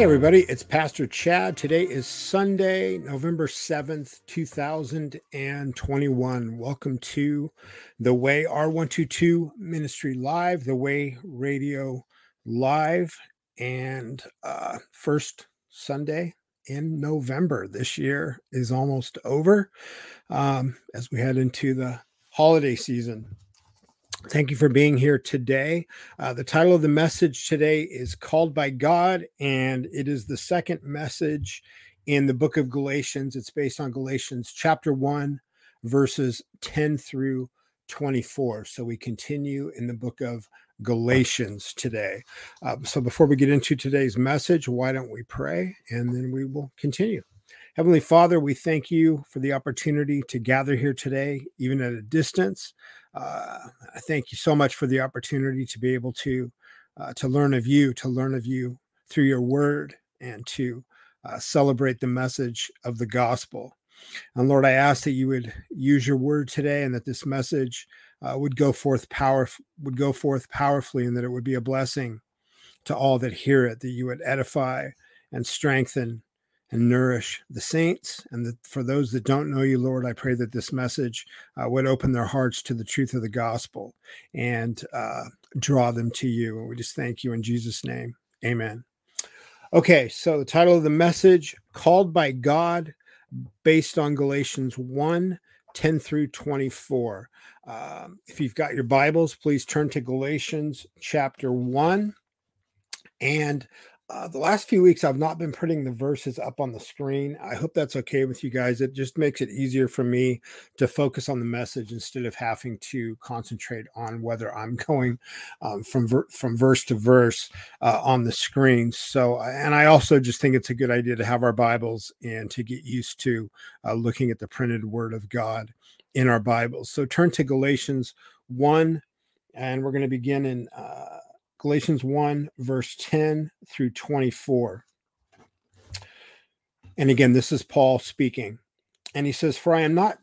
Hey, everybody, it's Pastor Chad. Today is Sunday, November 7th, 2021. Welcome to the Way R122 Ministry Live, the Way Radio Live, and uh, first Sunday in November. This year is almost over um, as we head into the holiday season. Thank you for being here today. Uh, the title of the message today is Called by God, and it is the second message in the book of Galatians. It's based on Galatians chapter 1, verses 10 through 24. So we continue in the book of Galatians today. Uh, so before we get into today's message, why don't we pray and then we will continue. Heavenly Father, we thank you for the opportunity to gather here today, even at a distance. Uh, I thank you so much for the opportunity to be able to uh, to learn of you, to learn of you through your word, and to uh, celebrate the message of the gospel. And Lord, I ask that you would use your word today, and that this message uh, would go forth power would go forth powerfully, and that it would be a blessing to all that hear it. That you would edify and strengthen and nourish the saints. And for those that don't know you, Lord, I pray that this message uh, would open their hearts to the truth of the gospel and uh, draw them to you. And we just thank you in Jesus' name. Amen. Okay, so the title of the message, Called by God, based on Galatians 1 10 through 24. Um, if you've got your Bibles, please turn to Galatians chapter 1. And uh, the last few weeks, I've not been putting the verses up on the screen. I hope that's okay with you guys. It just makes it easier for me to focus on the message instead of having to concentrate on whether I'm going um, from ver- from verse to verse uh, on the screen. So, uh, and I also just think it's a good idea to have our Bibles and to get used to uh, looking at the printed Word of God in our Bibles. So, turn to Galatians one, and we're going to begin in uh, Galatians 1, verse 10 through 24. And again, this is Paul speaking. And he says, For I am not,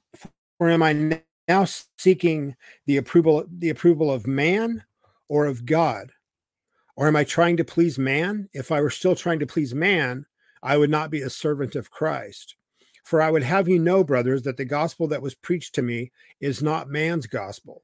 for am I now seeking the approval, the approval of man or of God? Or am I trying to please man? If I were still trying to please man, I would not be a servant of Christ. For I would have you know, brothers, that the gospel that was preached to me is not man's gospel.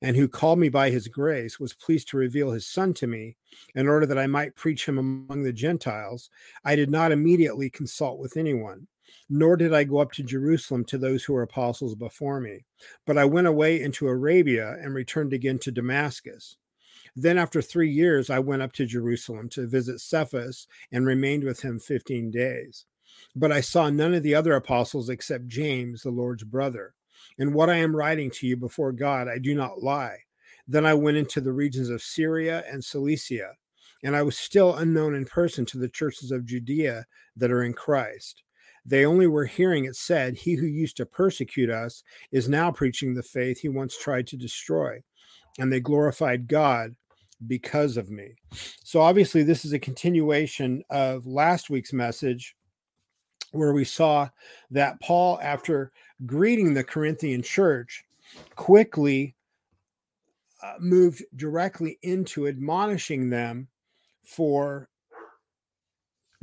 and who called me by his grace, was pleased to reveal his son to me in order that I might preach him among the Gentiles, I did not immediately consult with anyone, nor did I go up to Jerusalem to those who were apostles before me. But I went away into Arabia and returned again to Damascus. Then, after three years, I went up to Jerusalem to visit Cephas and remained with him 15 days. But I saw none of the other apostles except James, the Lord's brother. In what I am writing to you before God, I do not lie. Then I went into the regions of Syria and Cilicia, and I was still unknown in person to the churches of Judea that are in Christ. They only were hearing it said, He who used to persecute us is now preaching the faith he once tried to destroy. And they glorified God because of me. So, obviously, this is a continuation of last week's message where we saw that Paul, after greeting the Corinthian church, quickly uh, moved directly into admonishing them for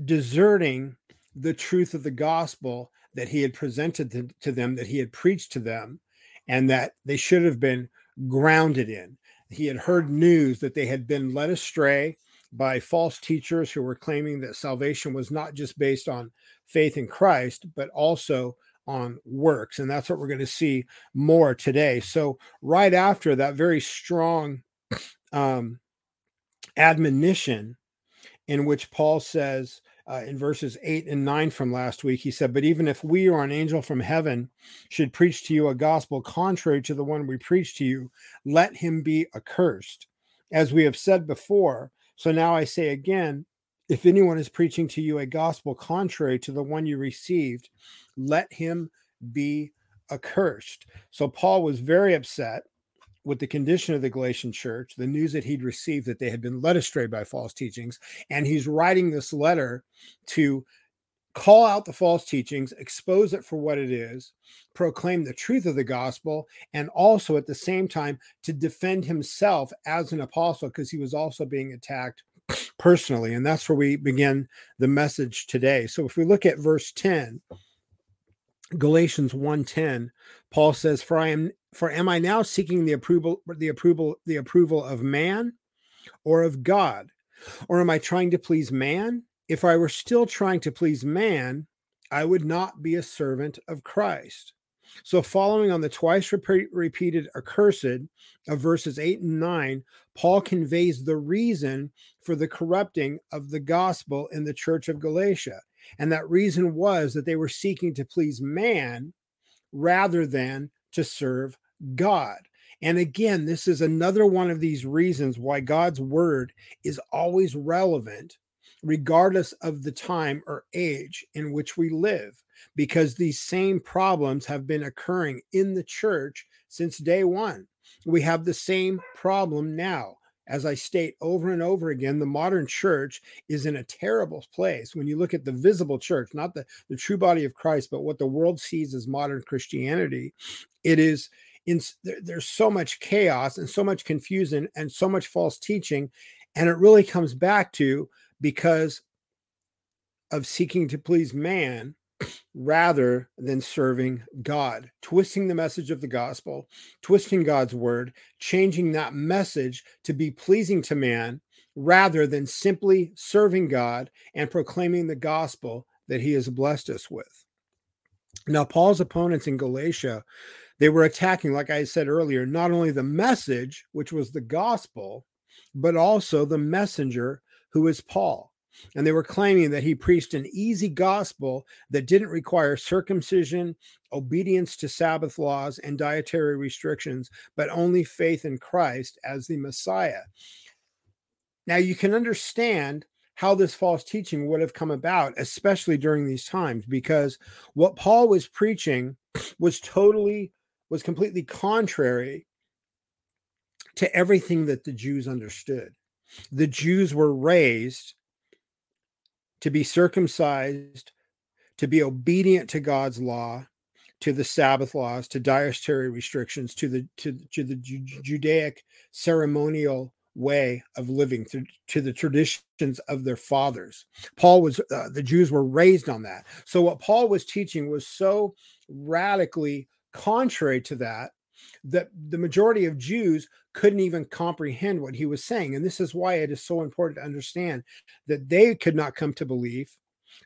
deserting the truth of the gospel that he had presented to, to, them, that he had preached to them, and that they should have been grounded in. He had heard news that they had been led astray by false teachers who were claiming that salvation was not just based on faith in Christ, but also on works. And that's what we're going to see more today. So, right after that very strong um, admonition, in which Paul says uh, in verses 8 and 9 from last week, he said, But even if we or an angel from heaven should preach to you a gospel contrary to the one we preach to you, let him be accursed. As we have said before, so now I say again, if anyone is preaching to you a gospel contrary to the one you received, let him be accursed. So Paul was very upset with the condition of the Galatian church, the news that he'd received that they had been led astray by false teachings. And he's writing this letter to call out the false teachings, expose it for what it is, proclaim the truth of the gospel, and also at the same time to defend himself as an apostle because he was also being attacked personally. And that's where we begin the message today. So if we look at verse 10, Galatians 1:10, Paul says, For I am for am I now seeking the approval, the approval, the approval of man or of God? Or am I trying to please man? If I were still trying to please man, I would not be a servant of Christ. So, following on the twice repeated accursed of verses 8 and 9, Paul conveys the reason for the corrupting of the gospel in the church of Galatia. And that reason was that they were seeking to please man rather than to serve God. And again, this is another one of these reasons why God's word is always relevant, regardless of the time or age in which we live, because these same problems have been occurring in the church since day one. We have the same problem now as I state over and over again, the modern church is in a terrible place. When you look at the visible church, not the, the true body of Christ, but what the world sees as modern Christianity, it is in there, there's so much chaos and so much confusion and so much false teaching. And it really comes back to because of seeking to please man rather than serving God, twisting the message of the gospel, twisting God's word, changing that message to be pleasing to man rather than simply serving God and proclaiming the gospel that he has blessed us with. Now, Paul's opponents in Galatia, they were attacking, like I said earlier, not only the message, which was the gospel, but also the messenger who is Paul. And they were claiming that he preached an easy gospel that didn't require circumcision, obedience to Sabbath laws, and dietary restrictions, but only faith in Christ as the Messiah. Now, you can understand how this false teaching would have come about, especially during these times, because what Paul was preaching was totally, was completely contrary to everything that the Jews understood. The Jews were raised to be circumcised, to be obedient to God's law, to the Sabbath laws, to dietary restrictions, to the to, to the Judaic ceremonial way of living, to, to the traditions of their fathers. Paul was uh, the Jews were raised on that. So what Paul was teaching was so radically contrary to that that the majority of Jews couldn't even comprehend what he was saying. And this is why it is so important to understand that they could not come to believe,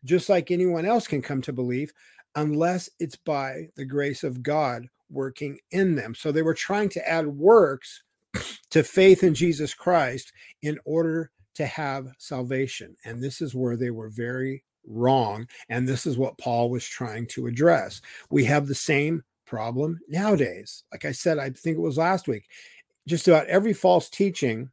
just like anyone else can come to believe, unless it's by the grace of God working in them. So they were trying to add works to faith in Jesus Christ in order to have salvation. And this is where they were very wrong. And this is what Paul was trying to address. We have the same problem nowadays. Like I said, I think it was last week, just about every false teaching,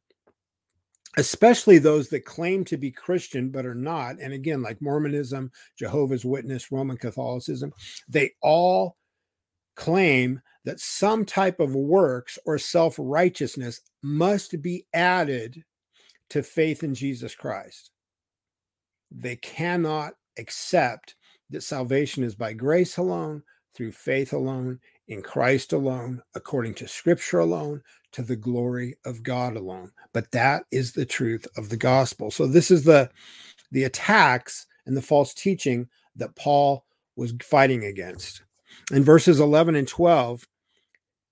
especially those that claim to be Christian but are not, and again, like Mormonism, Jehovah's Witness, Roman Catholicism, they all claim that some type of works or self righteousness must be added to faith in Jesus Christ. They cannot accept that salvation is by grace alone, through faith alone, in Christ alone, according to scripture alone, to the glory of God alone. But that is the truth of the gospel. So this is the the attacks and the false teaching that Paul was fighting against. In verses 11 and 12,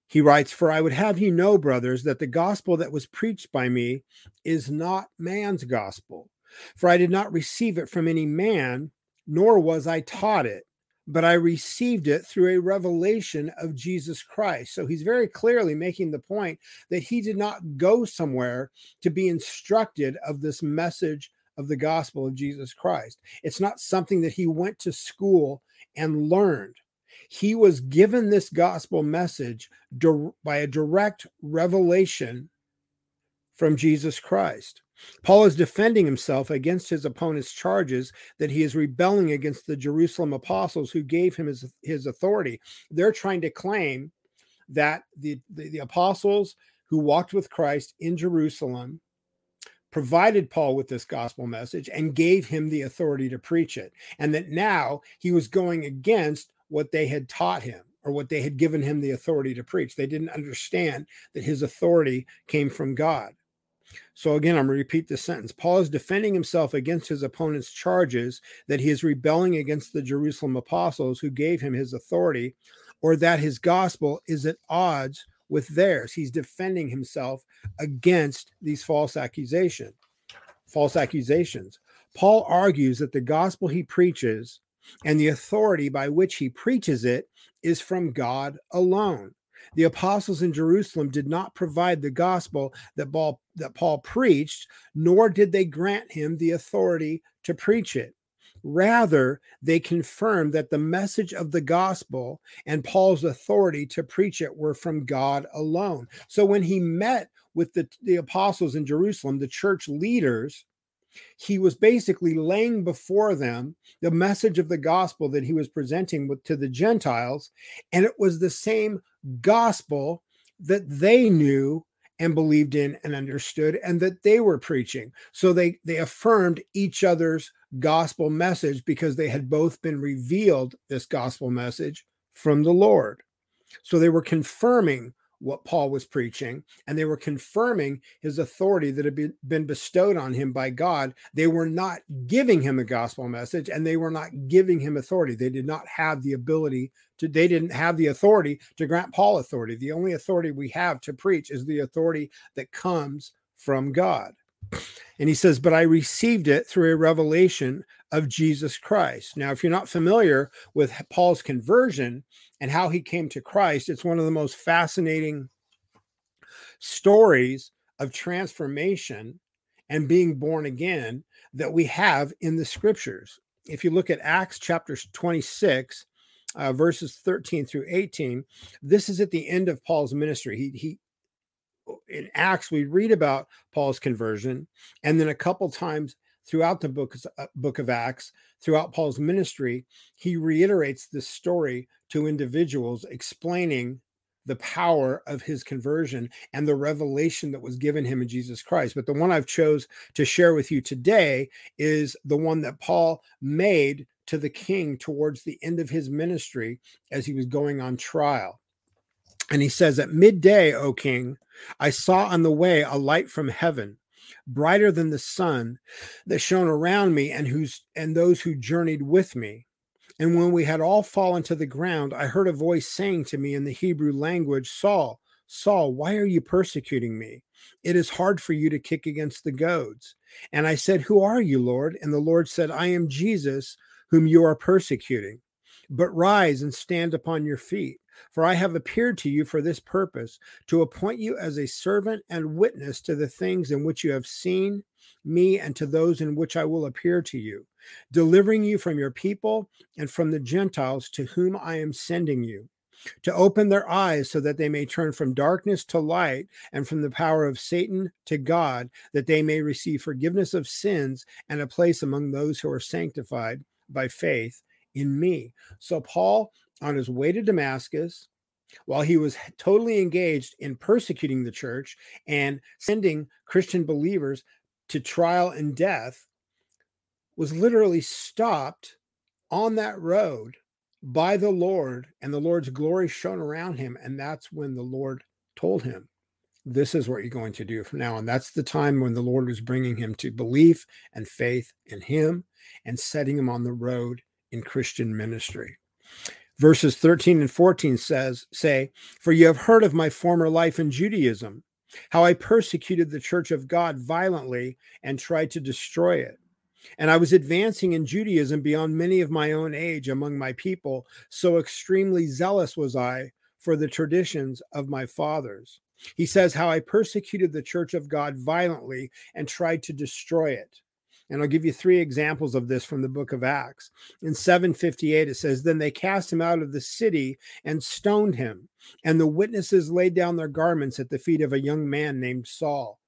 he writes, For I would have you know, brothers, that the gospel that was preached by me is not man's gospel. For I did not receive it from any man, nor was I taught it but I received it through a revelation of Jesus Christ. So he's very clearly making the point that he did not go somewhere to be instructed of this message of the gospel of Jesus Christ. It's not something that he went to school and learned. He was given this gospel message by a direct revelation from Jesus Christ. Paul is defending himself against his opponent's charges that he is rebelling against the Jerusalem apostles who gave him his, his authority. They're trying to claim that the, the, the apostles who walked with Christ in Jerusalem provided Paul with this gospel message and gave him the authority to preach it. And that now he was going against what they had taught him or what they had given him the authority to preach. They didn't understand that his authority came from God. So again, I'm going to repeat this sentence. Paul is defending himself against his opponent's charges that he is rebelling against the Jerusalem apostles who gave him his authority, or that his gospel is at odds with theirs. He's defending himself against these false accusations. False accusations. Paul argues that the gospel he preaches and the authority by which he preaches it is from God alone. The apostles in Jerusalem did not provide the gospel that Paul, that Paul preached, nor did they grant him the authority to preach it. Rather, they confirmed that the message of the gospel and Paul's authority to preach it were from God alone. So when he met with the, the apostles in Jerusalem, the church leaders, he was basically laying before them the message of the gospel that he was presenting with, to the Gentiles. And it was the same gospel that they knew and believed in and understood and that they were preaching so they they affirmed each other's gospel message because they had both been revealed this gospel message from the lord so they were confirming what Paul was preaching, and they were confirming his authority that had been bestowed on him by God. They were not giving him a gospel message, and they were not giving him authority. They did not have the ability to, they didn't have the authority to grant Paul authority. The only authority we have to preach is the authority that comes from God. And he says, But I received it through a revelation of Jesus Christ. Now, if you're not familiar with Paul's conversion and how he came to Christ, it's one of the most fascinating stories of transformation and being born again that we have in the scriptures. If you look at Acts chapter 26, uh, verses 13 through 18, this is at the end of Paul's ministry. He, he in Acts, we read about Paul's conversion, and then a couple times throughout the book, uh, book of Acts, throughout Paul's ministry, he reiterates this story to individuals, explaining the power of his conversion and the revelation that was given him in Jesus Christ. But the one I've chose to share with you today is the one that Paul made to the king towards the end of his ministry as he was going on trial. And he says, At midday, O king, I saw on the way a light from heaven, brighter than the sun, that shone around me and whose and those who journeyed with me. And when we had all fallen to the ground, I heard a voice saying to me in the Hebrew language, Saul, Saul, why are you persecuting me? It is hard for you to kick against the goads. And I said, Who are you, Lord? And the Lord said, I am Jesus, whom you are persecuting. But rise and stand upon your feet for I have appeared to you for this purpose, to appoint you as a servant and witness to the things in which you have seen me and to those in which I will appear to you, delivering you from your people and from the Gentiles to whom I am sending you, to open their eyes so that they may turn from darkness to light and from the power of Satan to God, that they may receive forgiveness of sins and a place among those who are sanctified by faith in me. So, Paul on his way to Damascus while he was totally engaged in persecuting the church and sending Christian believers to trial and death, was literally stopped on that road by the Lord, and the Lord's glory shone around him. And that's when the Lord told him, This is what you're going to do from now on. That's the time when the Lord was bringing him to belief and faith in him and setting him on the road in Christian ministry verses 13 and 14 says say for you have heard of my former life in judaism how i persecuted the church of god violently and tried to destroy it. And i was advancing in judaism beyond many of my own age among my people so extremely zealous was i for the traditions of my fathers. He says how i persecuted the church of god violently and tried to destroy it and I'll give you three examples of this from the book of Acts. In 758, it says, Then they cast him out of the city and stoned him. And the witnesses laid down their garments at the feet of a young man named Saul.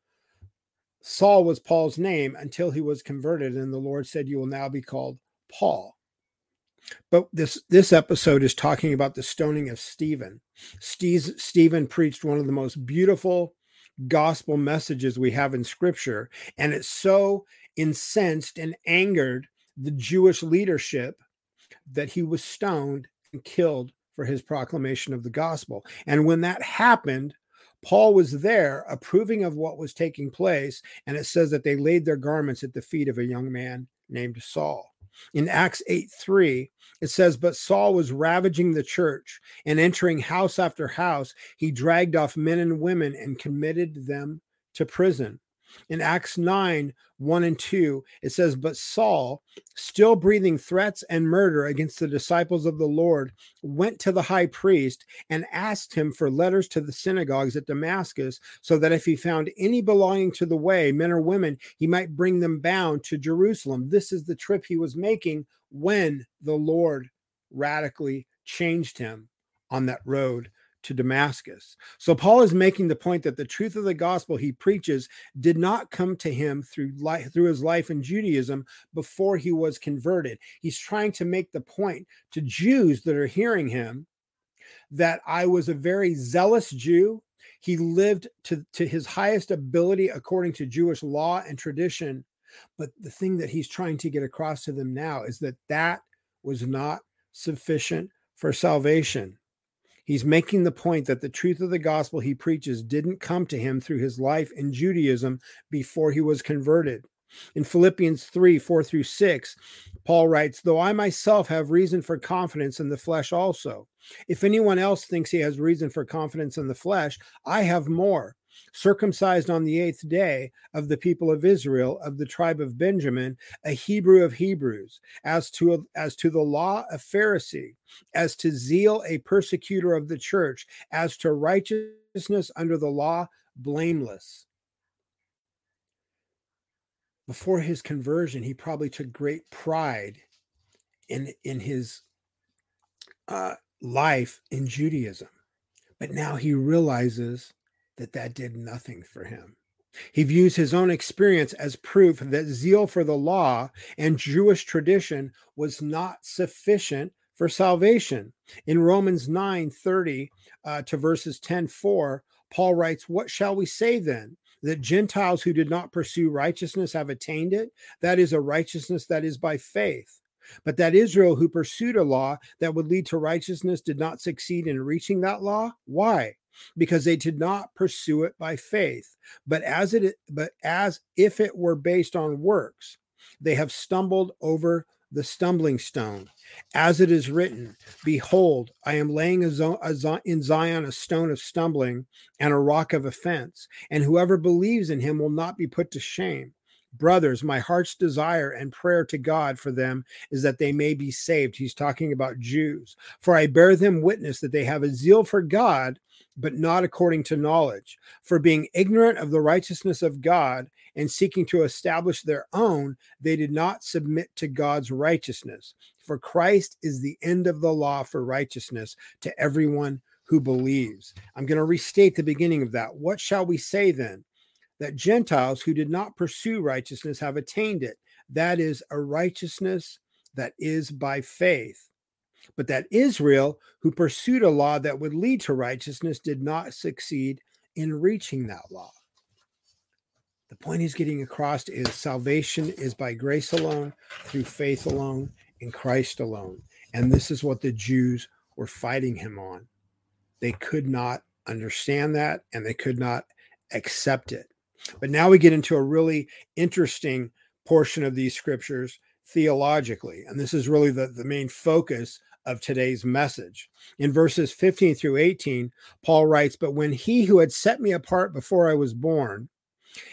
Saul was Paul's name until he was converted, and the Lord said, You will now be called Paul. But this this episode is talking about the stoning of Stephen. Stephen preached one of the most beautiful gospel messages we have in scripture, and it's so incensed and angered the Jewish leadership that he was stoned and killed for his proclamation of the gospel. And when that happened, Paul was there approving of what was taking place, and it says that they laid their garments at the feet of a young man named Saul. In Acts 8 3, it says, But Saul was ravaging the church and entering house after house. He dragged off men and women and committed them to prison. In Acts 9 1 and 2, it says, But Saul, still breathing threats and murder against the disciples of the Lord, went to the high priest and asked him for letters to the synagogues at Damascus, so that if he found any belonging to the way, men or women, he might bring them bound to Jerusalem. This is the trip he was making when the Lord radically changed him on that road to Damascus. So Paul is making the point that the truth of the gospel he preaches did not come to him through life, through his life in Judaism before he was converted. He's trying to make the point to Jews that are hearing him that I was a very zealous Jew. He lived to, to his highest ability according to Jewish law and tradition. But the thing that he's trying to get across to them now is that that was not sufficient for salvation. He's making the point that the truth of the gospel he preaches didn't come to him through his life in Judaism before he was converted. In Philippians 3 4 through 6, Paul writes, Though I myself have reason for confidence in the flesh also. If anyone else thinks he has reason for confidence in the flesh, I have more circumcised on the eighth day of the people of Israel, of the tribe of Benjamin, a Hebrew of Hebrews, as to as to the law a Pharisee, as to zeal a persecutor of the church, as to righteousness under the law blameless. Before his conversion, he probably took great pride in in his uh, life in Judaism, but now he realizes that that did nothing for him. He views his own experience as proof that zeal for the law and Jewish tradition was not sufficient for salvation. In Romans 9 30 uh, to verses 10 4, Paul writes, What shall we say then? That Gentiles who did not pursue righteousness have attained it? That is a righteousness that is by faith. But that Israel who pursued a law that would lead to righteousness did not succeed in reaching that law? Why? Because they did not pursue it by faith, but as it but as if it were based on works. They have stumbled over the stumbling stone. As it is written, Behold, I am laying a zo- a zo- in Zion a stone of stumbling and a rock of offense, and whoever believes in him will not be put to shame. Brothers, my heart's desire and prayer to God for them is that they may be saved. He's talking about Jews. For I bear them witness that they have a zeal for God, but not according to knowledge. For being ignorant of the righteousness of God and seeking to establish their own, they did not submit to God's righteousness. For Christ is the end of the law for righteousness to everyone who believes. I'm going to restate the beginning of that. What shall we say then? That Gentiles who did not pursue righteousness have attained it. That is a righteousness that is by faith but that Israel, who pursued a law that would lead to righteousness, did not succeed in reaching that law. The point he's getting across is salvation is by grace alone, through faith alone, in Christ alone. And this is what the Jews were fighting him on. They could not understand that and they could not accept it. But now we get into a really interesting portion of these scriptures theologically. And this is really the, the main focus of today's message. In verses 15 through 18, Paul writes, But when he who had set me apart before I was born,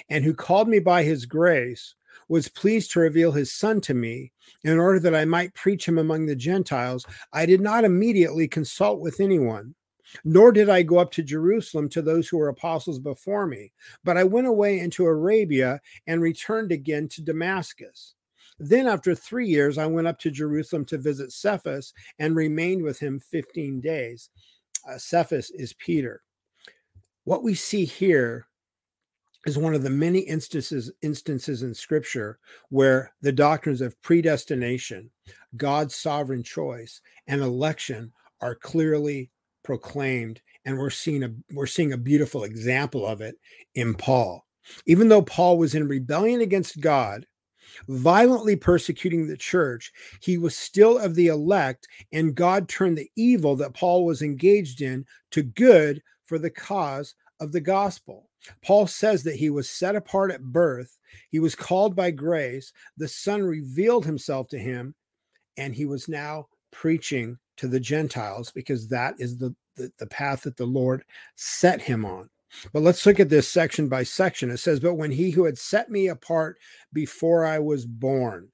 and who called me by his grace, was pleased to reveal his son to me in order that I might preach him among the Gentiles, I did not immediately consult with anyone. Nor did I go up to Jerusalem to those who were apostles before me, but I went away into Arabia and returned again to Damascus. Then, after three years, I went up to Jerusalem to visit Cephas and remained with him 15 days. Uh, Cephas is Peter. What we see here is one of the many instances instances in scripture where the doctrines of predestination, God's sovereign choice, and election are clearly proclaimed and we're seeing a we're seeing a beautiful example of it in Paul. Even though Paul was in rebellion against God, violently persecuting the church, he was still of the elect, and God turned the evil that Paul was engaged in to good for the cause of the gospel. Paul says that he was set apart at birth, he was called by grace, the Son revealed himself to him, and he was now preaching to the Gentiles because that is the, the, the path that the Lord set him on. But let's look at this section by section. It says, But when he who had set me apart before I was born.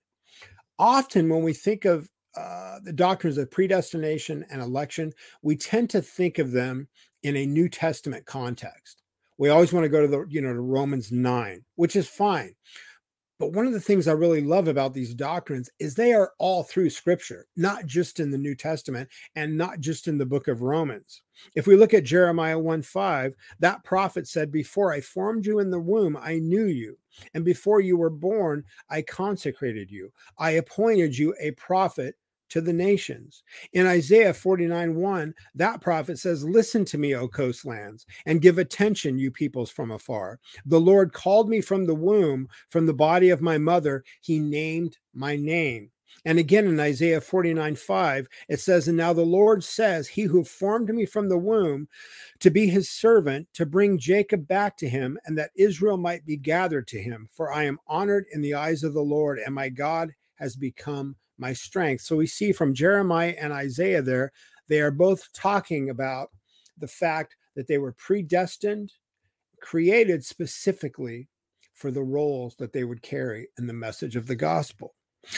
Often, when we think of uh, the doctrines of predestination and election, we tend to think of them in a New Testament context. We always want to go to the, you know, to Romans 9, which is fine. But one of the things I really love about these doctrines is they are all through scripture, not just in the New Testament and not just in the book of Romans. If we look at Jeremiah 1 5, that prophet said, Before I formed you in the womb, I knew you. And before you were born, I consecrated you. I appointed you a prophet to the nations. In Isaiah 49 1, that prophet says, Listen to me, O coastlands, and give attention, you peoples from afar. The Lord called me from the womb, from the body of my mother. He named my name. And again in Isaiah 49 5, it says, And now the Lord says, He who formed me from the womb to be his servant, to bring Jacob back to him, and that Israel might be gathered to him. For I am honored in the eyes of the Lord, and my God has become my strength. So we see from Jeremiah and Isaiah there, they are both talking about the fact that they were predestined, created specifically for the roles that they would carry in the message of the gospel.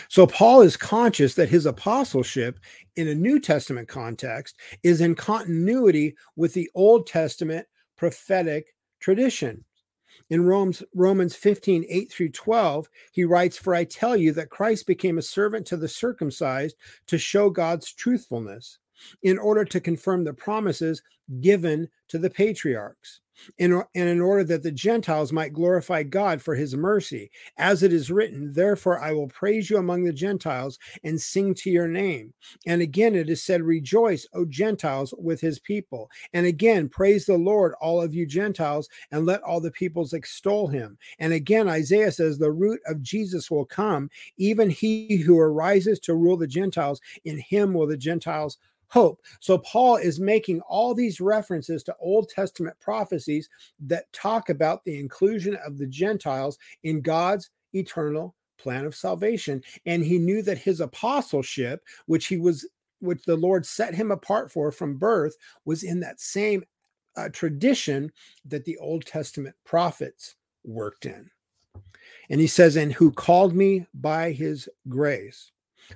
So Paul is conscious that his apostleship in a New Testament context is in continuity with the Old Testament prophetic tradition. In Romans, Romans 15, 8 through 12, he writes, For I tell you that Christ became a servant to the circumcised to show God's truthfulness, in order to confirm the promises given to the patriarchs in, and in order that the Gentiles might glorify God for his mercy. As it is written, Therefore I will praise you among the Gentiles and sing to your name. And again it is said, Rejoice, O Gentiles, with his people. And again, praise the Lord, all of you Gentiles, and let all the peoples extol him. And again, Isaiah says, The root of Jesus will come, even he who arises to rule the Gentiles. In him will the Gentiles hope. So Paul is making all these references to Old Testament prophecies that talk about the inclusion of the Gentiles in God's eternal plan of salvation. And he knew that his apostleship, which he was which the Lord set him apart for from birth, was in that same uh, tradition that the Old Testament prophets worked in. And he says, and who called me by his grace.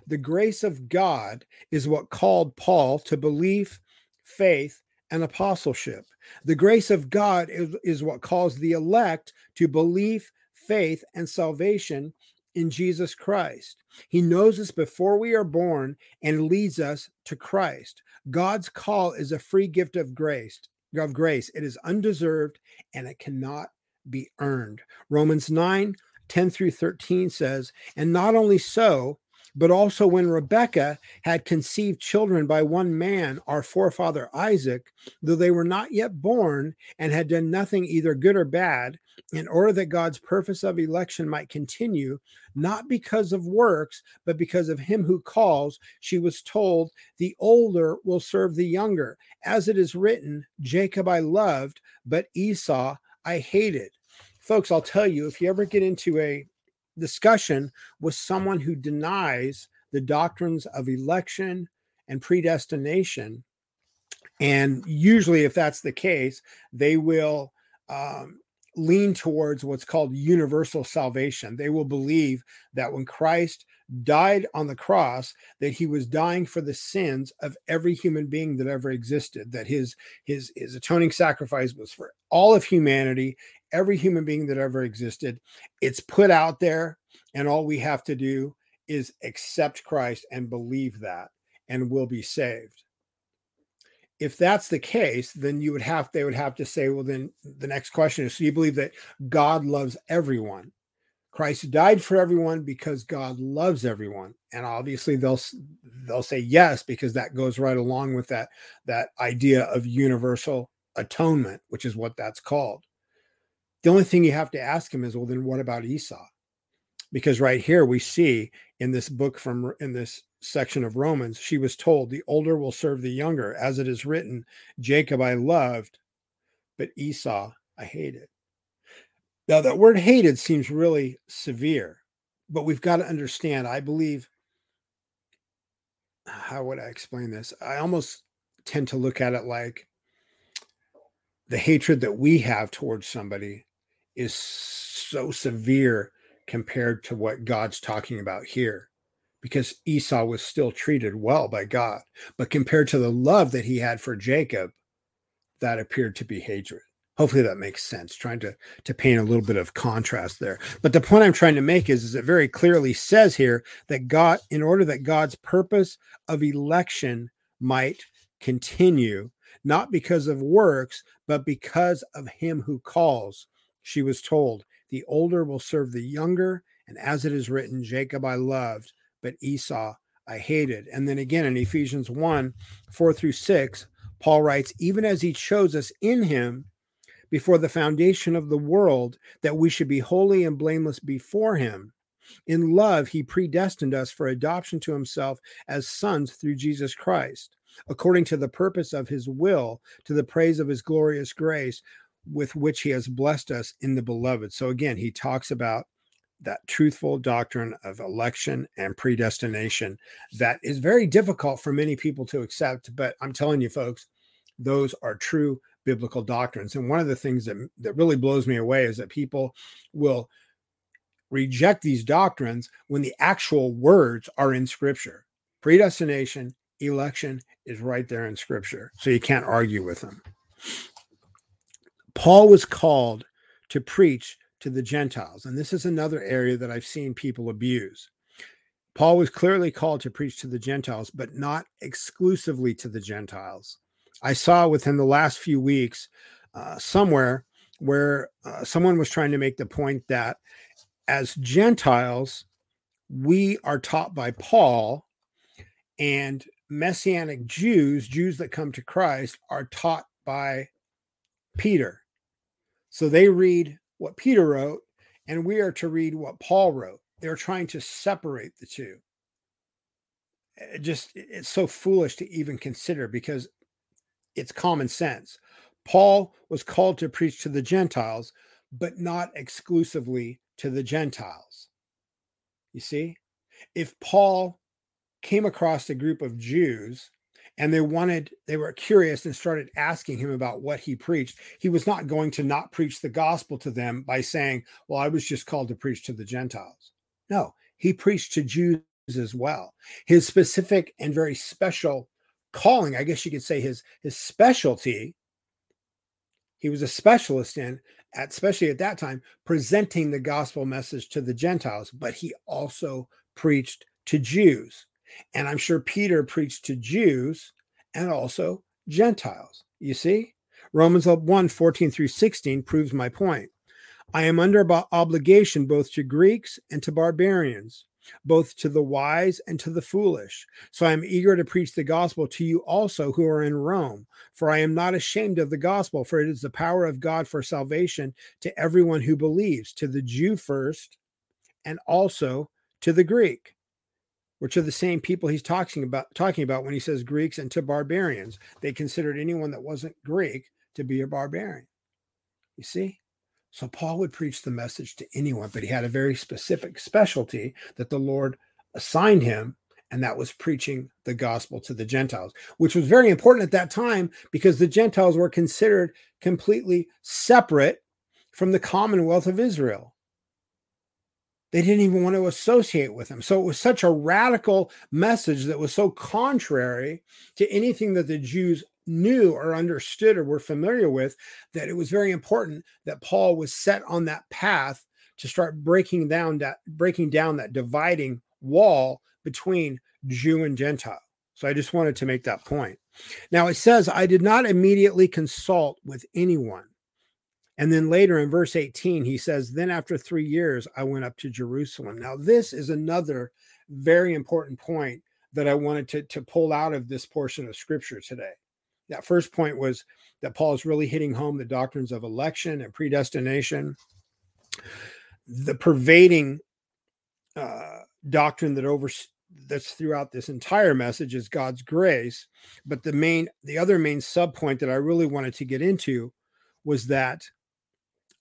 The grace of God is what called Paul to belief, faith, and apostleship. The grace of God is, is what calls the elect to belief, faith, and salvation in Jesus Christ. He knows us before we are born and leads us to Christ. God's call is a free gift of grace. Of grace. It is undeserved and it cannot be earned. Romans 9 10 through 13 says, And not only so, but also when Rebekah had conceived children by one man, our forefather Isaac, though they were not yet born and had done nothing either good or bad, in order that God's purpose of election might continue, not because of works, but because of him who calls, she was told, The older will serve the younger. As it is written, Jacob I loved, but Esau I hated. Folks, I'll tell you, if you ever get into a discussion with someone who denies the doctrines of election and predestination. And usually, if that's the case, they will um, lean towards what's called universal salvation. They will believe that when Christ died on the cross, that he was dying for the sins of every human being that ever existed, that his his his atoning sacrifice was for all of humanity, every human being that ever existed. It's put out there, and all we have to do is accept Christ and believe that, and we'll be saved. if that's the case, then you would have they would have to say, well, then the next question is: So you believe that God loves everyone? Christ died for everyone because God loves everyone, and obviously they'll they'll say yes because that goes right along with that that idea of universal atonement, which is what that's called. The only thing you have to ask him is, well, then what about Esau? Because right here we see in this book from in this section of Romans, she was told, The older will serve the younger. As it is written, Jacob I loved, but Esau I hated. Now, that word hated seems really severe, but we've got to understand, I believe, how would I explain this? I almost tend to look at it like the hatred that we have towards somebody is so severe compared to what God's talking about here because Esau was still treated well by God. But compared to the love that he had for Jacob, that appeared to be hatred. Hopefully that makes sense, trying to, to paint a little bit of contrast there. But the point I'm trying to make is, is it very clearly says here that God, in order that God's purpose of election might continue, not because of works, but because of him who calls, she was told, the older will serve the younger. And as it is written, Jacob I loved, but Esau I hated. And then again in Ephesians 1 4 through 6, Paul writes, Even as he chose us in him before the foundation of the world, that we should be holy and blameless before him. In love, he predestined us for adoption to himself as sons through Jesus Christ, according to the purpose of his will, to the praise of his glorious grace, with which he has blessed us in the beloved. So again, he talks about that truthful doctrine of election and predestination that is very difficult for many people to accept. But I'm telling you, folks, those are true biblical doctrines. And one of the things that, that really blows me away is that people will reject these doctrines when the actual words are in scripture. Predestination, election is right there in scripture. So you can't argue with them. Paul was called to preach to the Gentiles. And this is another area that I've seen people abuse. Paul was clearly called to preach to the Gentiles, but not exclusively to the Gentiles. I saw within the last few weeks uh, somewhere where uh, someone was trying to make the point that as Gentiles, we are taught by Paul, and Messianic Jews, Jews that come to Christ, are taught by Peter. So they read what Peter wrote, and we are to read what Paul wrote. They're trying to separate the two. It just it's so foolish to even consider because it's common sense. Paul was called to preach to the Gentiles, but not exclusively to the Gentiles. You see, if Paul came across a group of Jews and they wanted they were curious and started asking him about what he preached he was not going to not preach the gospel to them by saying well i was just called to preach to the gentiles no he preached to jews as well his specific and very special calling i guess you could say his his specialty he was a specialist in at, especially at that time presenting the gospel message to the gentiles but he also preached to jews and I'm sure Peter preached to Jews and also Gentiles. You see, Romans 1 14 through 16 proves my point. I am under obligation both to Greeks and to barbarians, both to the wise and to the foolish. So I am eager to preach the gospel to you also who are in Rome. For I am not ashamed of the gospel, for it is the power of God for salvation to everyone who believes, to the Jew first, and also to the Greek which are the same people he's talking about talking about when he says Greeks and to barbarians. They considered anyone that wasn't Greek to be a barbarian. You see? So Paul would preach the message to anyone, but he had a very specific specialty that the Lord assigned him, and that was preaching the gospel to the Gentiles, which was very important at that time because the Gentiles were considered completely separate from the commonwealth of Israel. They didn't even want to associate with him. So it was such a radical message that was so contrary to anything that the Jews knew or understood or were familiar with that it was very important that Paul was set on that path to start breaking down that breaking down that dividing wall between Jew and Gentile. So I just wanted to make that point. Now it says, I did not immediately consult with anyone. And then later in verse 18, he says, Then after three years, I went up to Jerusalem. Now, this is another very important point that I wanted to, to pull out of this portion of scripture today. That first point was that Paul is really hitting home the doctrines of election and predestination. The pervading uh, doctrine that over that's throughout this entire message is God's grace. But the main, the other main sub point that I really wanted to get into was that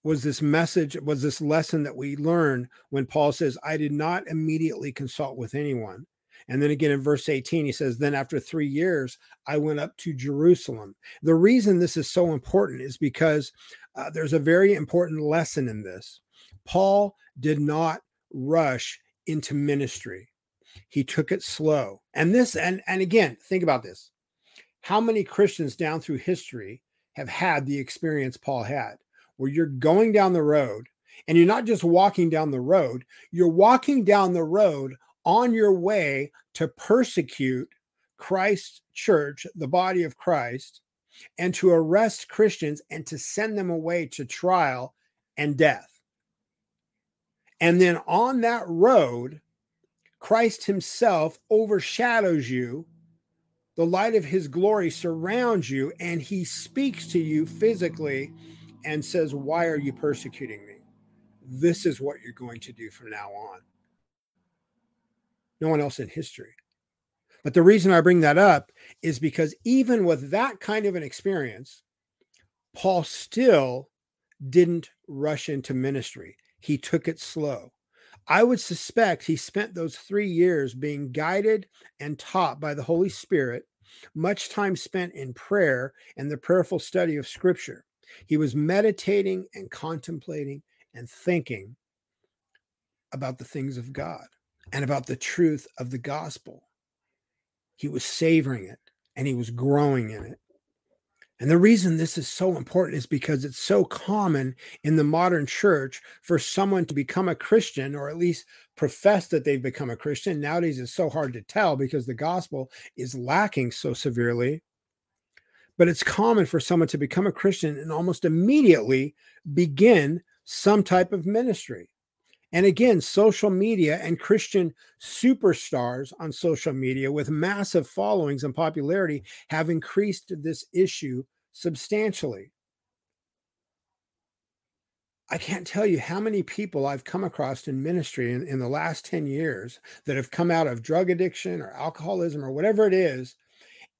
was this message, was this lesson that we learn when Paul says, I did not immediately consult with anyone. And then again in verse 18, he says, Then after three years, I went up to Jerusalem. The reason this is so important is because uh, there's a very important lesson in this. Paul did not rush into ministry, he took it slow. And this, and, and again, think about this. How many Christians down through history have had the experience Paul had? where you're going down the road and you're not just walking down the road, you're walking down the road on your way to persecute Christ's church, the body of Christ, and to arrest Christians and to send them away to trial and death. And then on that road, Christ himself overshadows you. The light of his glory surrounds you, and he speaks to you physically and says, Why are you persecuting me? This is what you're going to do from now on. No one else in history. But the reason I bring that up is because even with that kind of an experience, Paul still didn't rush into ministry. He took it slow. I would suspect he spent those three years being guided and taught by the Holy Spirit, much time spent in prayer and the prayerful study of Scripture. He was meditating and contemplating and thinking about the things of God and about the truth of the gospel. He was savoring it and he was growing in it. And the reason this is so important is because it's so common in the modern church for someone to become a Christian or at least profess that they've become a Christian. Nowadays, it's so hard to tell because the gospel is lacking so severely. But it's common for someone to become a Christian and almost immediately begin some type of ministry. And again, social media and Christian superstars on social media with massive followings and popularity have increased this issue substantially. I can't tell you how many people I've come across in ministry in, in the last 10 years that have come out of drug addiction or alcoholism or whatever it is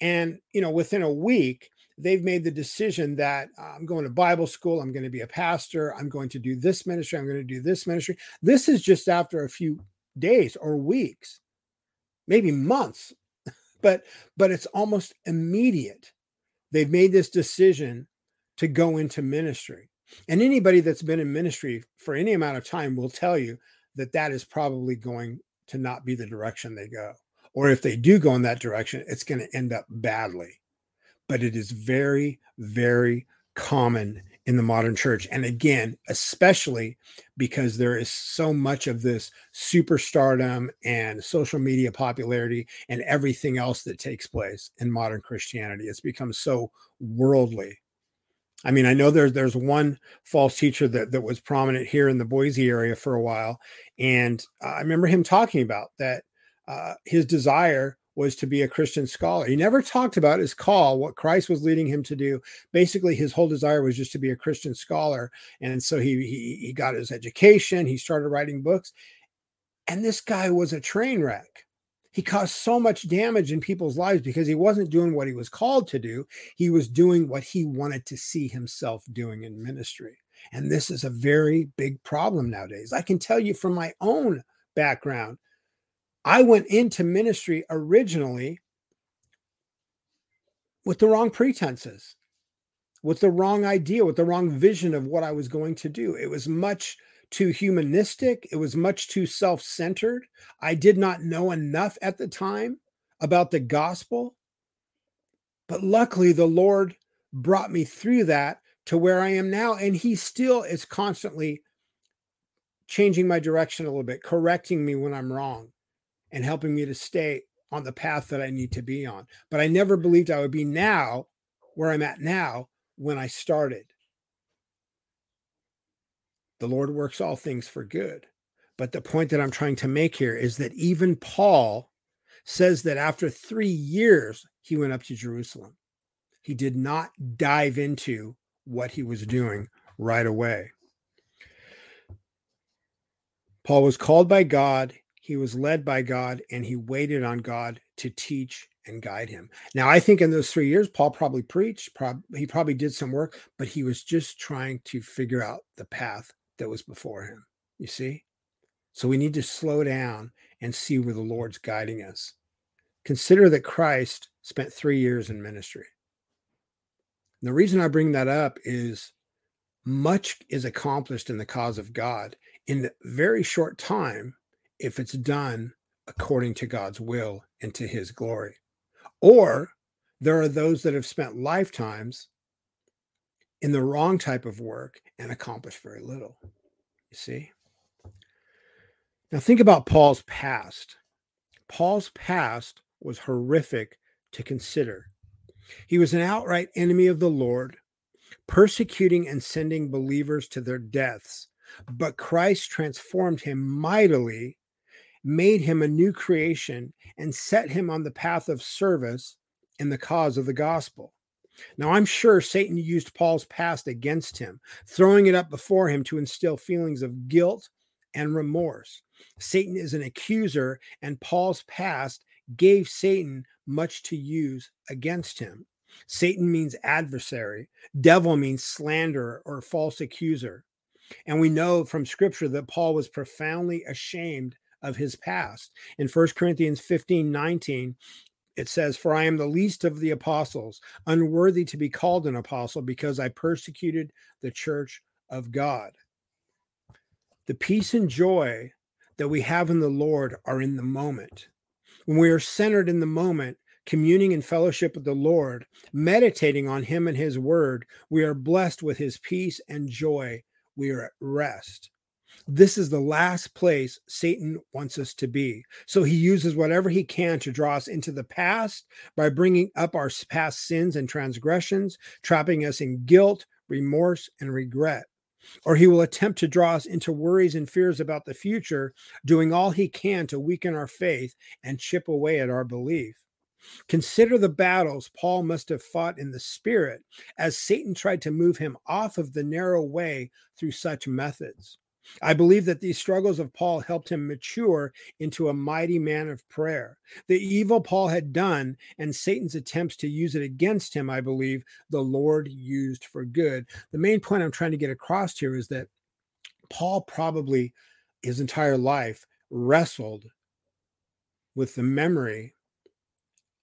and, you know, within a week, they've made the decision that uh, I'm going to Bible school, I'm going to be a pastor, I'm going to do this ministry, I'm going to do this ministry. This is just after a few days or weeks, maybe months, but but it's almost immediate. They've made this decision to go into ministry. And anybody that's been in ministry for any amount of time will tell you that that is probably going to not be the direction they go or if they do go in that direction, it's going to end up badly. But it is very, very common in the modern church. And again, especially because there is so much of this superstardom and social media popularity and everything else that takes place in modern Christianity. It's become so worldly. I mean, I know there's there's one false teacher that, that was prominent here in the Boise area for a while. And I remember him talking about that uh, his desire was to be a Christian scholar. He never talked about his call, what Christ was leading him to do. Basically, his whole desire was just to be a Christian scholar. And so he, he, he got his education, he started writing books. And this guy was a train wreck. He caused so much damage in people's lives because he wasn't doing what he was called to do. He was doing what he wanted to see himself doing in ministry. And this is a very big problem nowadays. I can tell you from my own background I went into ministry originally with the wrong pretenses, with the wrong idea, with the wrong vision of what I was going to do. It was much too humanistic, it was much too self centered. I did not know enough at the time about the gospel. But luckily, the Lord brought me through that to where I am now. And He still is constantly changing my direction a little bit, correcting me when I'm wrong and helping me to stay on the path that I need to be on. But I never believed I would be now where I'm at now when I started. The Lord works all things for good. But the point that I'm trying to make here is that even Paul says that after three years, he went up to Jerusalem. He did not dive into what he was doing right away. Paul was called by God, he was led by God, and he waited on God to teach and guide him. Now, I think in those three years, Paul probably preached, prob- he probably did some work, but he was just trying to figure out the path that was before him. You see? So we need to slow down and see where the Lord's guiding us. Consider that Christ spent three years in ministry. And the reason I bring that up is much is accomplished in the cause of God in very short time if it's done according to God's will and to his glory. Or there are those that have spent lifetimes in the wrong type of work and accomplished very little. You see? Now, think about Paul's past. Paul's past was horrific to consider. He was an outright enemy of the Lord, persecuting and sending believers to their deaths. But Christ transformed him mightily, made him a new creation, and set him on the path of service in the cause of the gospel. Now, I'm sure Satan used Paul's past against him, throwing it up before him to instill feelings of guilt and remorse. Satan is an accuser, and Paul's past gave Satan much to use against him. Satan means adversary, devil means slanderer or false accuser. And we know from scripture that Paul was profoundly ashamed of his past. In 1 Corinthians 15 19, it says, For I am the least of the apostles, unworthy to be called an apostle, because I persecuted the church of God. The peace and joy that we have in the Lord are in the moment. When we are centered in the moment, communing in fellowship with the Lord, meditating on Him and His word, we are blessed with His peace and joy. We are at rest. This is the last place Satan wants us to be. So he uses whatever he can to draw us into the past by bringing up our past sins and transgressions, trapping us in guilt, remorse, and regret. Or he will attempt to draw us into worries and fears about the future, doing all he can to weaken our faith and chip away at our belief. Consider the battles Paul must have fought in the spirit as Satan tried to move him off of the narrow way through such methods. I believe that these struggles of Paul helped him mature into a mighty man of prayer. The evil Paul had done and Satan's attempts to use it against him, I believe, the Lord used for good. The main point I'm trying to get across here is that Paul probably his entire life wrestled with the memory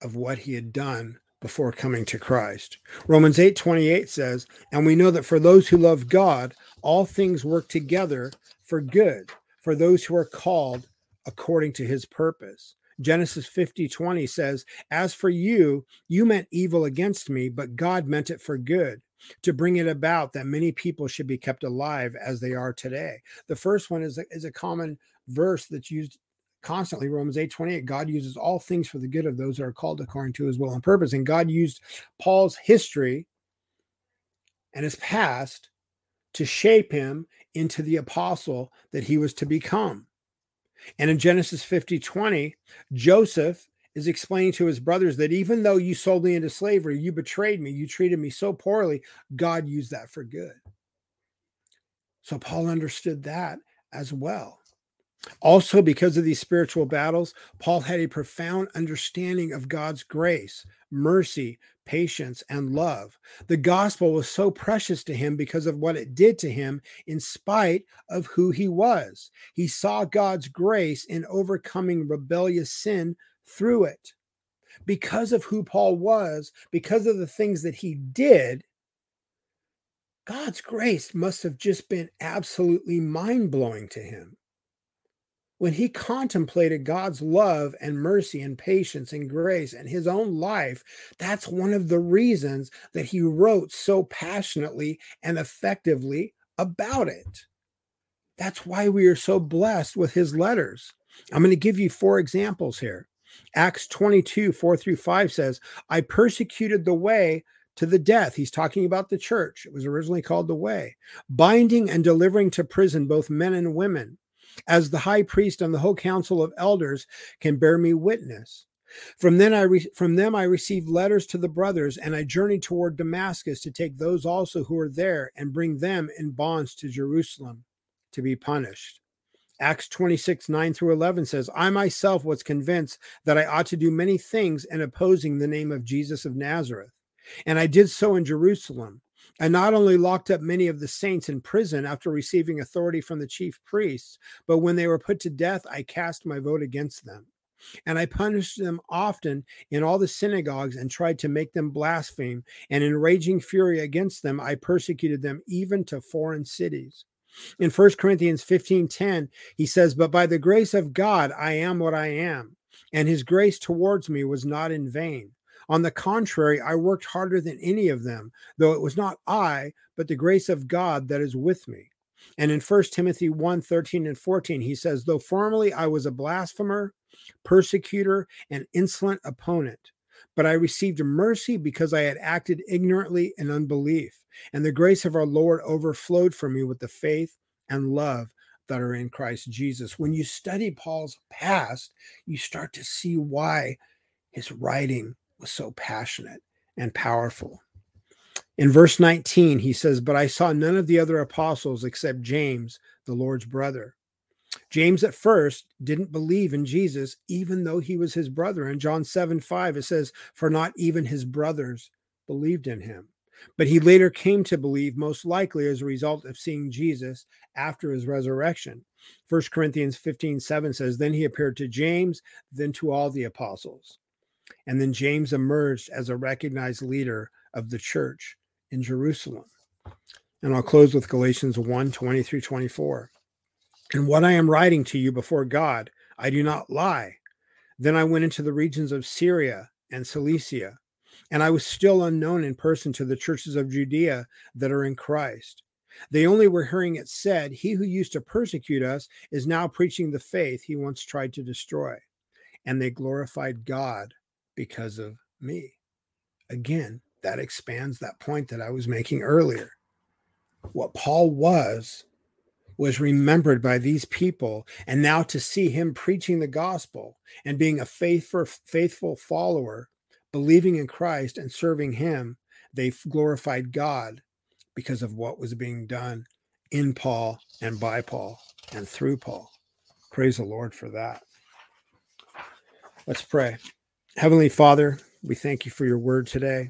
of what he had done before coming to Christ. Romans 8 28 says, And we know that for those who love God, all things work together for good, for those who are called according to his purpose. Genesis 50 20 says, As for you, you meant evil against me, but God meant it for good, to bring it about that many people should be kept alive as they are today. The first one is a, is a common verse that's used constantly romans 8 28 god uses all things for the good of those that are called according to his will and purpose. And god used paul's history and his past to shape him into the apostle that he was to become. And in genesis 50 20 joseph is explaining to his brothers that even though you sold me into slavery you betrayed me you treated me so poorly god used that for good. So paul understood that as well also, because of these spiritual battles, Paul had a profound understanding of God's grace, mercy, patience, and love. The gospel was so precious to him because of what it did to him, in spite of who he was. He saw God's grace in overcoming rebellious sin through it. Because of who Paul was, because of the things that he did, God's grace must have just been absolutely mind blowing to him when he contemplated God's love and mercy and patience and grace and his own life, that's one of the reasons that he wrote so passionately and effectively about it. That's why we are so blessed with his letters. I'm going to give you four examples here. Acts 22, 4 through 5 says, I persecuted the way to the death. He's talking about the church. It was originally called the way, binding and delivering to prison both men and women, as the high priest and the whole council of elders can bear me witness. From then I re- from them I received letters to the brothers, and I journeyed toward Damascus to take those also who were there and bring them in bonds to Jerusalem to be punished. Acts 26, 9 through 11 says, I myself was convinced that I ought to do many things in opposing the name of Jesus of Nazareth. And I did so in Jerusalem. I not only locked up many of the saints in prison after receiving authority from the chief priests, but when they were put to death, I cast my vote against them. And I punished them often in all the synagogues and tried to make them blaspheme. And in raging fury against them, I persecuted them even to foreign cities. In 1 Corinthians 15:10, he says, "But by the grace of God I am what I am, and his grace towards me was not in vain. On the contrary, I worked harder than any of them, though it was not I, but the grace of God that is with me." And in 1 Timothy 1 13 and 14, he says, Though formerly I was a blasphemer, persecutor, and insolent opponent, but I received mercy because I had acted ignorantly in unbelief. And the grace of our Lord overflowed for me with the faith and love that are in Christ Jesus. When you study Paul's past, you start to see why his writing was so passionate and powerful. In verse 19, he says, But I saw none of the other apostles except James, the Lord's brother. James at first didn't believe in Jesus, even though he was his brother. In John 7 5, it says, For not even his brothers believed in him. But he later came to believe, most likely as a result of seeing Jesus after his resurrection. 1 Corinthians 15 7 says, Then he appeared to James, then to all the apostles. And then James emerged as a recognized leader of the church in Jerusalem. And I'll close with Galatians 1 20 through 24. And what I am writing to you before God, I do not lie. Then I went into the regions of Syria and Cilicia, and I was still unknown in person to the churches of Judea that are in Christ. They only were hearing it said, He who used to persecute us is now preaching the faith he once tried to destroy. And they glorified God because of me. Again, that expands that point that I was making earlier. What Paul was was remembered by these people. And now to see him preaching the gospel and being a faithful, faithful follower, believing in Christ and serving him, they glorified God because of what was being done in Paul and by Paul and through Paul. Praise the Lord for that. Let's pray. Heavenly Father, we thank you for your word today.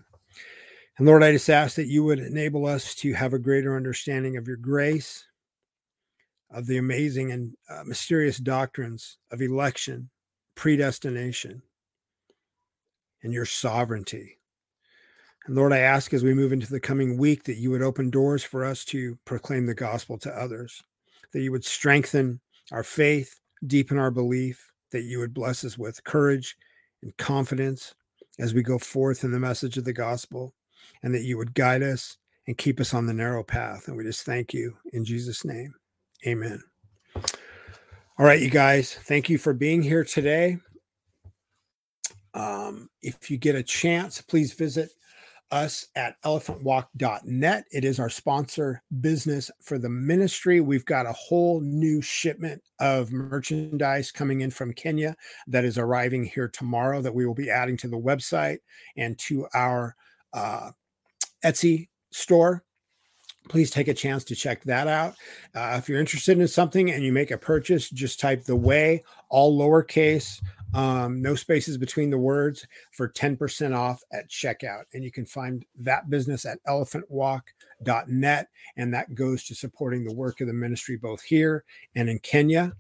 And Lord, I just ask that you would enable us to have a greater understanding of your grace, of the amazing and uh, mysterious doctrines of election, predestination, and your sovereignty. And Lord, I ask as we move into the coming week that you would open doors for us to proclaim the gospel to others, that you would strengthen our faith, deepen our belief, that you would bless us with courage and confidence as we go forth in the message of the gospel, and that you would guide us and keep us on the narrow path. And we just thank you in Jesus' name. Amen. All right, you guys, thank you for being here today. Um, if you get a chance, please visit us at elephantwalk.net. It is our sponsor business for the ministry. We've got a whole new shipment of merchandise coming in from Kenya that is arriving here tomorrow that we will be adding to the website and to our uh, Etsy store please take a chance to check that out. Uh, if you're interested in something and you make a purchase, just type the way, all lowercase, um, no spaces between the words for 10% off at checkout. And you can find that business at elephantwalk.net. And that goes to supporting the work of the ministry both here and in Kenya.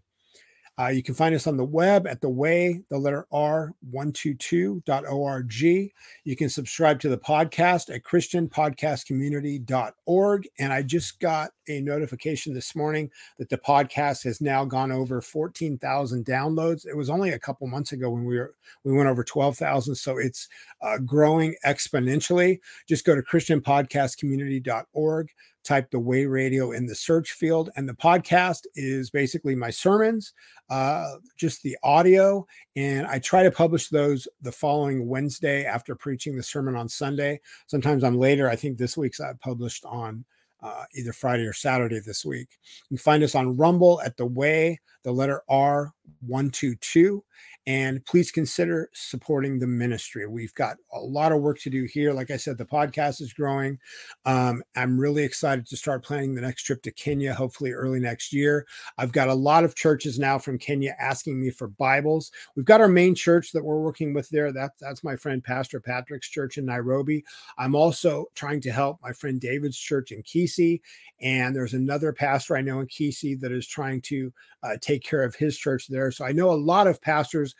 Uh, you can find us on the web at the way, the letter R, 122.org. You can subscribe to the podcast at christianpodcastcommunity.org. And I just got a notification this morning that the podcast has now gone over 14,000 downloads. It was only a couple months ago when we were we went over 12,000. So it's uh, growing exponentially. Just go to christianpodcastcommunity.org type the way radio in the search field and the podcast is basically my sermons uh, just the audio. And I try to publish those the following Wednesday after preaching the sermon on Sunday. Sometimes I'm later. I think this week's I published on uh, either Friday or Saturday this week. You can find us on Rumble at the Way, the letter R 122 and please consider supporting the ministry. We've got a lot of work to do here. Like I said, the podcast is growing. Um, I'm really excited to start planning the next trip to Kenya, hopefully early next year. I've got a lot of churches now from Kenya asking me for Bibles. We've got our main church that we're working with there. That, that's my friend Pastor Patrick's church in Nairobi. I'm also trying to help my friend David's church in Kisii. And there's another pastor I know in Kisii that is trying to uh, take care of his church there. So I know a lot of pastors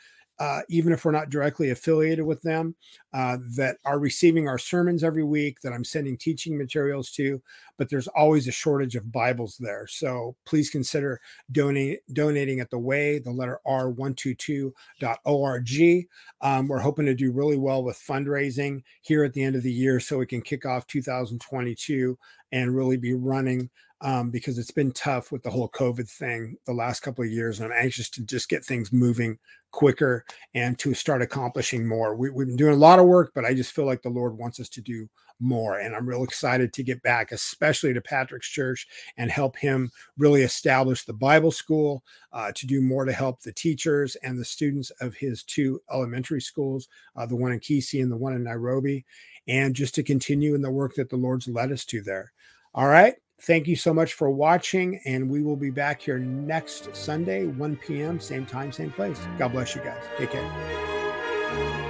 uh, even if we're not directly affiliated with them, uh, that are receiving our sermons every week, that I'm sending teaching materials to, but there's always a shortage of Bibles there. So please consider donate, donating at the way, the letter R122.org. Um, we're hoping to do really well with fundraising here at the end of the year so we can kick off 2022 and really be running um, because it's been tough with the whole COVID thing the last couple of years. And I'm anxious to just get things moving quicker and to start accomplishing more. We, have been doing a lot of work, but I just feel like the Lord wants us to do more. And I'm real excited to get back, especially to Patrick's church and help him really establish the Bible school, uh, to do more to help the teachers and the students of his two elementary schools, uh, the one in Kisii and the one in Nairobi, and just to continue in the work that the Lord's led us to there. All right. Thank you so much for watching, and we will be back here next Sunday, 1 p.m., same time, same place. God bless you guys. Take care.